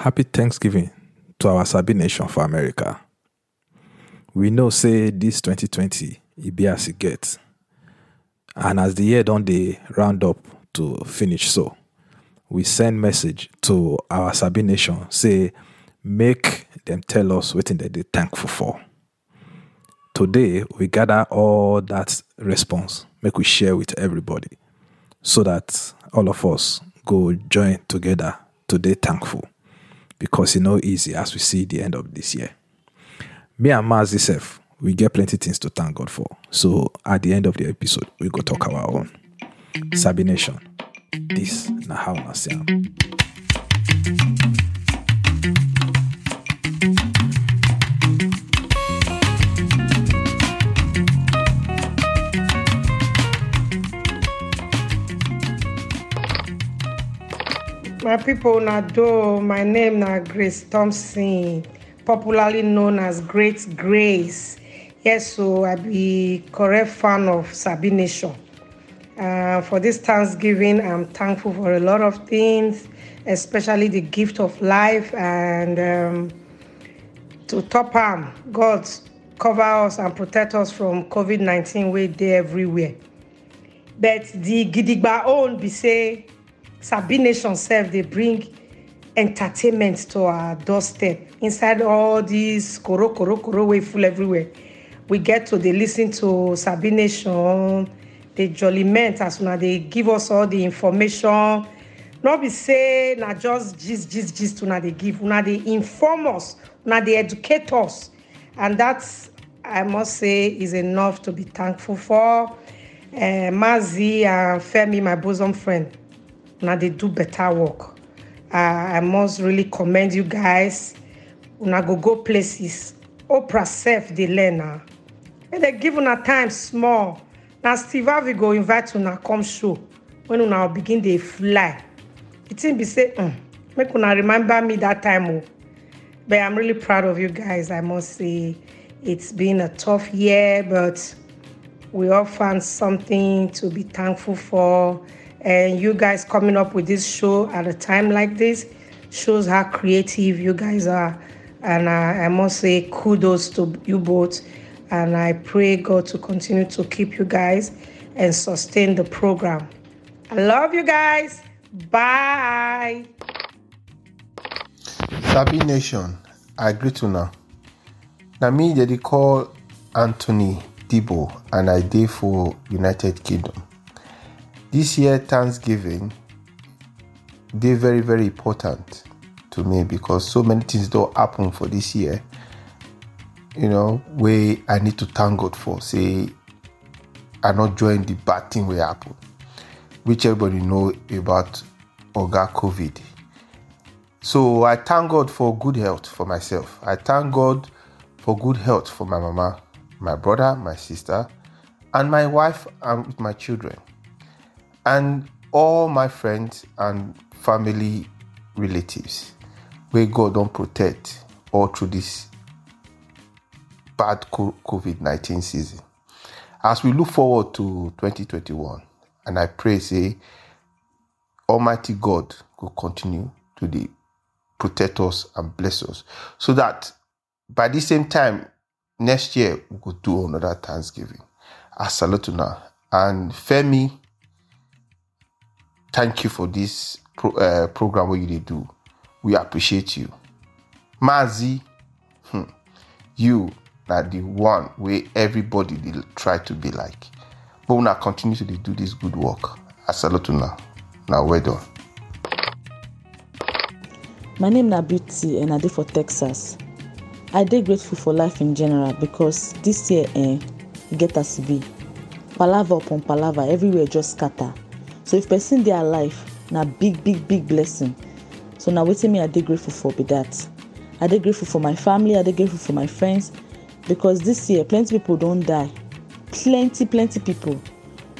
Happy Thanksgiving to our Sabi Nation for America. We know say this 2020 e be as e get. And as the year don dey round up to finish so, we send message to our Sabi Nation say make dem tell us wetin dem dey thankful for. Today, we gather all that response make we share with everybody so that all of us go join together to dey thankful because e no easy as we see the end of this year. Me and sef, we get plenty things to thank God for. So at the end of the episode, we go talk our own. Sabi Nation, this na how una My people na do my name na Grace Thompson, popularly known as Great Grace. Yes, so I be correct fan of Sabi Nation. Uh, for this Thanksgiving, I'm thankful for a lot of things, especially the gift of life and um, to top am, God cover us and protect us from COVID-19 wey dey everywhere. But the gidigba own be say Sabi Nation sef dey bring entertainment to our doorstep. Inside all these koro koro koro wey full everywhere, we get to they listen to Sabi Nation, dey jollyment as soon as they give us all the information. Not be say na just gist gist gist una dey give, una dey inform us, una dey educate us and that's I must say is enough to be thankful for. Uh, Mazi and Femi, my bosom friend, una they do better work. Uh, I must really commend you guys. Una go go places. Oprah sef dey learn na. Make dem give una time small. Now Steve Harvey go invite una come show when una begin they fly. It be say, um, make una remember me that time o. But I'm really proud of you guys. I must say it's been a tough year, but we all found something to be thankful for. And you guys coming up with this show at a time like this shows how creative you guys are. And I, I must say kudos to you both. And I pray God to continue to keep you guys and sustain the program. I love you guys. Bye. Sabi Nation, I greet una. Na me dey dey call Anthony Dibo and I dey for United Kingdom. This year Thanksgiving dey very very important to me because so many things don't happen for this year. You know, wey I need to thank God for. Say I not join the bad thing wey happen, which everybody know about Oga COVID. So I thank God for good health for myself. I thank God for good health for my mama, my brother, my sister, and my wife and with my children. And all my friends and family relatives wey God don protect all through this bad COVID 19 season. As we look forward to 2021, and I pray, say, Almighty God will continue to dey protect us and bless us so that by the same time next year we go do another Thanksgiving. I salute una and Femi, thank you for this pro, uh, program what you do. We appreciate you. Mazi, hmm, you are the one where everybody dey try to be like. But una continue to do this good work. I salute una. Na well done. My name na Beauty and I dey for Texas. I dey grateful for life in general because this year eh, get e be. Palava upon palava, everywhere just scatter. So if person dey alive, na big big big blessing. So na wetin me I dey grateful for be that. I dey grateful for my family, I dey grateful for my friends because this year plenty people don die. Plenty plenty people.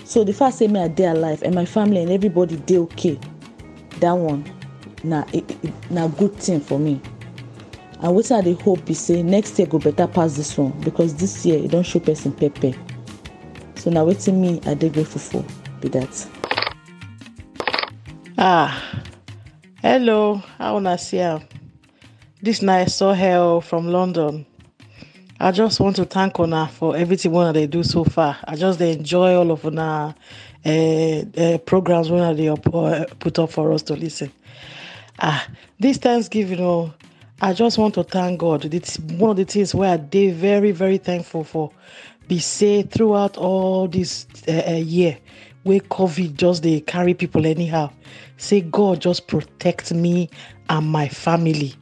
So the fact say me I dey alive and my family and everybody dey okay, that one na na good thing for me. and wetin i dey hope be say next year go better pass this one because this year e don show person pepper so na wetin me i dey grateful for be that. Ah hello how una see This night saw hell from London. I just want to thank Ona for everything one they do so far. I just enjoy all of Ona uh, uh, programs when they up, uh, put up for us to listen. Ah, this Thanksgiving, oh, I just want to thank God. It's one of the things where I dey very, very thankful for. Be safe throughout all this year where COVID just they carry people anyhow. Say God just protect me and my family,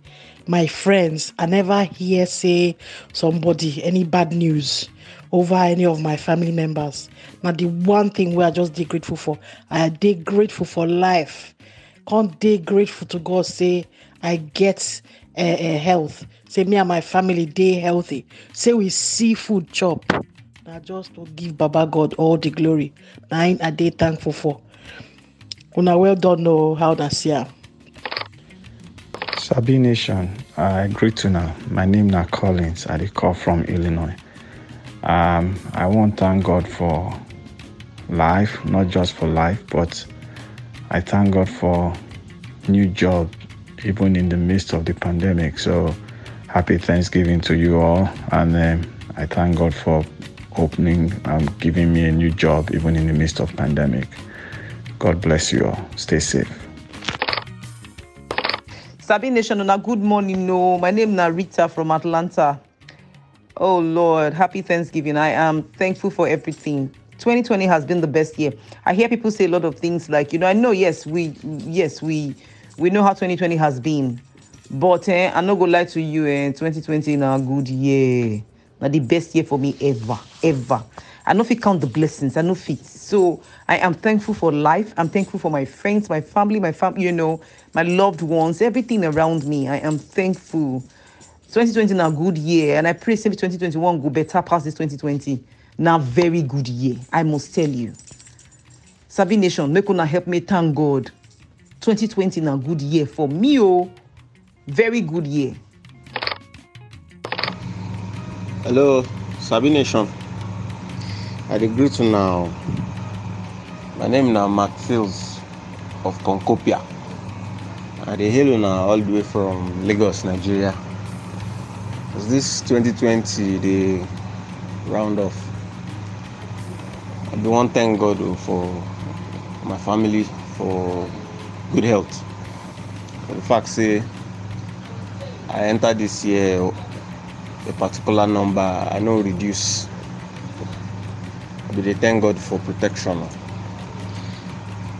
my friends. I never hear say somebody any bad news over any of my family members. Now the one thing where I just dey grateful for, I dey grateful for life. Can't dey grateful to God say I get uh, uh, health. Say me and my family dey healthy. Say we see food chop. Na just to give Baba God all the glory. Him I dey thankful for. Una well done know how na see am. Sabi Nation, I greet una. My name na Collins. I dey call from Illinois. Um, I want thank God for life, not just for life, but I thank God for new job, even in the midst of the pandemic. So happy Thanksgiving to you all, and um, I thank God for opening and giving me a new job, even in the midst of pandemic. God bless you all. Stay safe. Sabi Nation, una good morning. No, my name na Rita from Atlanta. Oh Lord, happy Thanksgiving. I am thankful for everything. 2020 has been the best year. I hear people say a lot of things like, you know, I know, yes, we, yes, we, we know how 2020 has been, but eh, I'm not gonna lie to you. Eh, 2020 is a good year. Now the best year for me ever, ever. I know if you count the blessings, I know fit. So I am thankful for life. I'm thankful for my friends, my family, my fam, you know, my loved ones, everything around me. I am thankful. 2020 now good year, and I pray say 2021 go better past this 2020. Now very good year, I must tell you. Sabi Nation, make una help me thank God. 2020 now good year for me, oh, very good year. Hello, Sabi Nation. I dey greet you now. My name na Mark Fields of Concopia. I dey hail una all the way from Lagos, Nigeria. As this 2020 dey round off, I dey wan thank God o for my family for good health. For the fact say I enter this year a particular number, I no reduce. I dey thank God for protection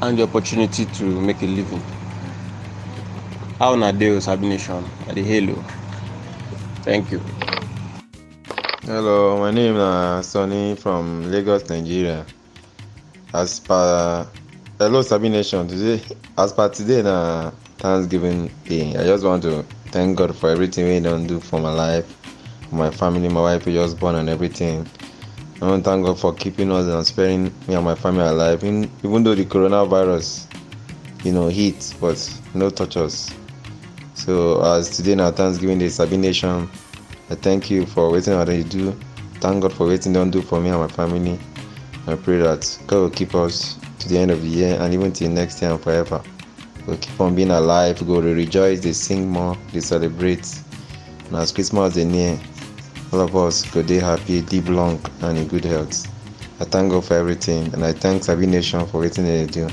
and the opportunity to make a living. How una dey o Sabi Nation? I dey hail. Thank you. Hello, my name na Sonny from Lagos, Nigeria. As per hello Sabi Nation, today as per today na Thanksgiving Day. I just want to thank God for everything wey He don do for my life, my family, my wife wey just born and everything. I want to thank God for keeping us and sparing me and my family alive. In, even though the coronavirus, you know, hit, but no touch us. So as today na Thanksgiving Day, Sabi Nation, I thank you for waiting on you do. Thank God for waiting don't do for me and my family. I pray that God will keep us to the end of the year and even till next year and forever. We'll keep on being alive, we go to rejoice, they sing more, they celebrate. And as Christmas dey near, all of us go dey happy, live long and in good health. I thank God for everything and I thank Sabi Nation for waiting they do.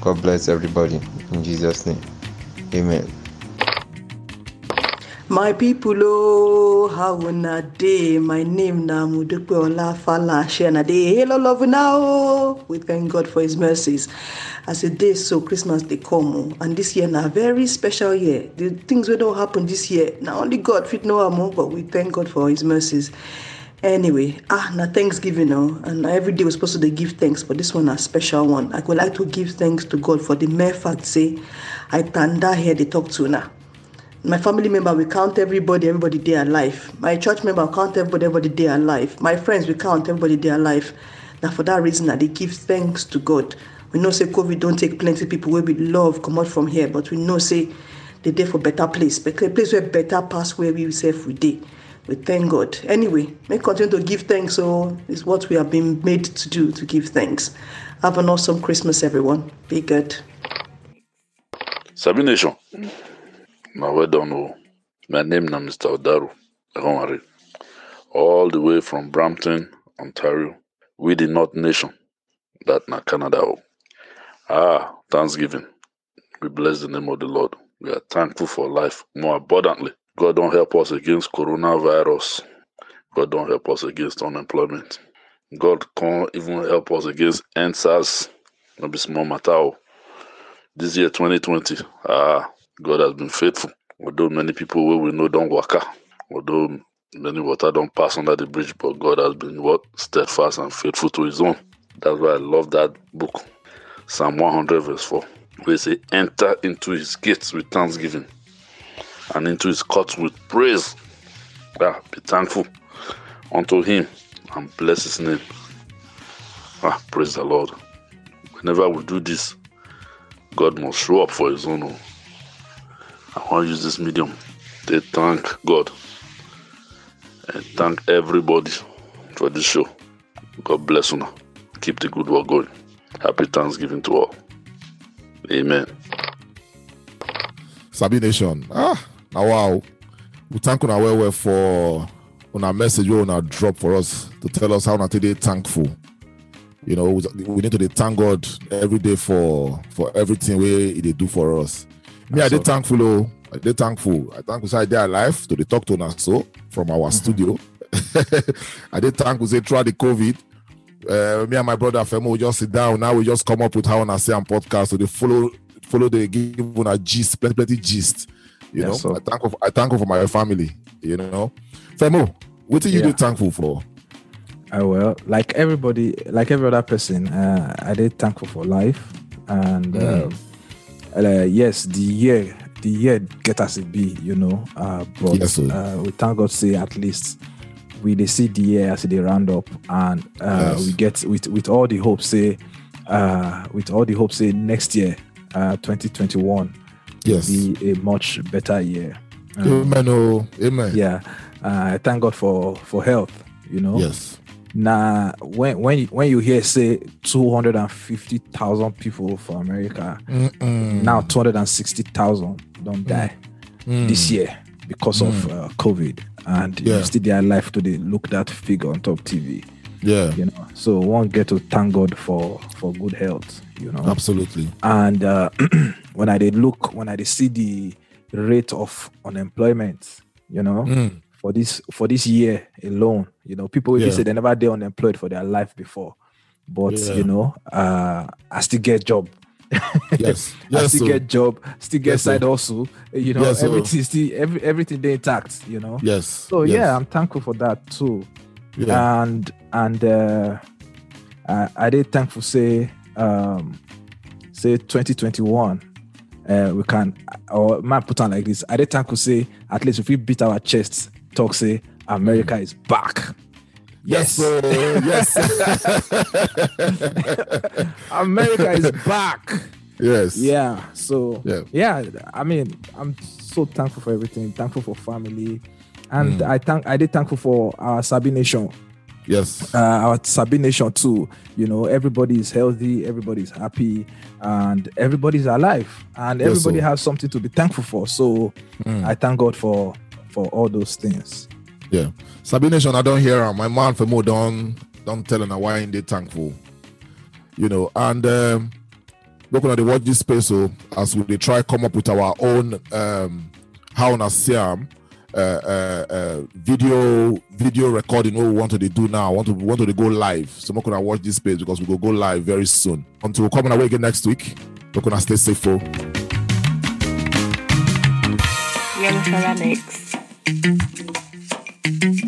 God bless everybody in Jesus' name. Amen. My people, oh, how una day? My name na Modupe Olafalanshe, and I dey hail all of una, oh. We thank God for His mercies. As a day so, Christmas dey come, oh, and this year na very special year. The things wey don happen this year, now only God fit know am, oh, but we thank God for His mercies. Anyway, ah, na Thanksgiving, oh, and every day we're supposed to give thanks, but this one a special one. I go like to give thanks to God for the mere fact say I tanda here dey talk to una. My family member, we count everybody, everybody dey alive. My church member, count everybody, everybody dey alive. My friends, we count everybody dey alive. Now, for that reason, I dey give thanks to God. We know say COVID don't take plenty people wey we love come out from here, but we know say they dey for better place, better place where better pass where we sef we dey. We thank God. Anyway, make continue to give thanks. Oh, so it's what we have been made to do to give thanks. Have an awesome Christmas, everyone. Be good. Sabi Nation, mm. O. My name na Mr. Odaru. All the way from Brampton, Ontario. We the North Nation. That na Canada. oh. Ah, Thanksgiving. We bless the name of the Lord. We are thankful for life more abundantly. God don't help us against coronavirus. God don't help us against unemployment. God can't even help us against EndSARS. No small matter. oh. This year 2020, ah, God has been faithful. Although many people wey we know don't waka, although many water don't pass under the bridge, but God has been what steadfast and faithful to His own. That's why I love that book, Psalm 100 verse 4, where say, "Enter into His gates with thanksgiving, and into His courts with praise." Ah, be thankful unto Him and bless His name. Ah, praise the Lord. Whenever we do this, God must show up for His own. I want to use this medium to thank God and thank everybody for this show. God bless you. Keep the good work going. Happy Thanksgiving to all. Amen. Sabi Nation. Ah, now wow. We thank una well well for on our message you we una drop for us to tell us how una today thankful. You know, we need to thank God every day for for everything we He dey do for us. Me, I dey thankful. Oh, I dey thankful. I thankful say I dey alive to the talk to us so from our studio. I dey thankful say throughout the COVID, uh, me and my brother Femi we just sit down. Now we just come up with how una say am podcast. So they follow follow the give a gist, plenty plenty gist. You Yes, know, sir. I thankful I thankful for my family. You know, Femi, what are you Yeah. dey thankful for? Uh, well, like everybody, like every other person, uh, I did thankful for life, and Mm. uh, uh, yes, the year, the year get us it be, you know. Uh, but Yes, uh, we thank God say at least we they see the year as they round up, and uh, Yes. we get with with all the hope say, uh, with all the hope say next year, uh, 2021, Yes. be a much better year. Um, Amen. Oh, amen. yeah, uh, I thank God for for health. You know. Yes. Now, when when you, when you hear say two hundred and fifty thousand people for America, Mm-mm. now two hundred and sixty thousand don't die Mm. this year because of uh, COVID, and Yeah. you still they alive to the look that figure on top TV. Yeah. You know, so one get to thank God for for good health. You know, Absolutely. and uh, when I did look, when I did see the rate of unemployment, you know, Mm. For this for this year alone, you know, people Yeah. say they never they unemployed for their life before, but Yeah. you know, uh, I still get job. Yes. I still get job, still get Yes, side also. You know, Yes, everything still every, everything they intact. You know. Yes. So yes. yeah, I'm thankful for that too. Yeah. And and uh, I, I did thankful say um say 2021 uh we can or man put on like this. I did thankful say at least if we beat our chests, say America is back. Yes. Yes. yes. America is back. Yes. Yeah. So Yeah. yeah, I mean, I'm so thankful for everything. Thankful for family, and Mm. I thank I did thankful for our Sabi Nation. Yes. Uh, our Sabi Nation too. You know, everybody is healthy, everybody is happy, and everybody's alive, and Yes, everybody sir. has something to be thankful for. So Mm. I thank God for for all those things. Yeah. Sabi Nation, I don't hear him. My man Femi don't don't tell him why ain't they thankful. You know, and um we're gonna watch this space so as we dey try come up with our own um how na see am uh, uh, uh, video video recording what we want to dey do now. want to we want to dey go live. So we're gonna watch this space because we go go live very soon. Until we come on away again next week. We're gonna stay safe for. Yellow Fella thank you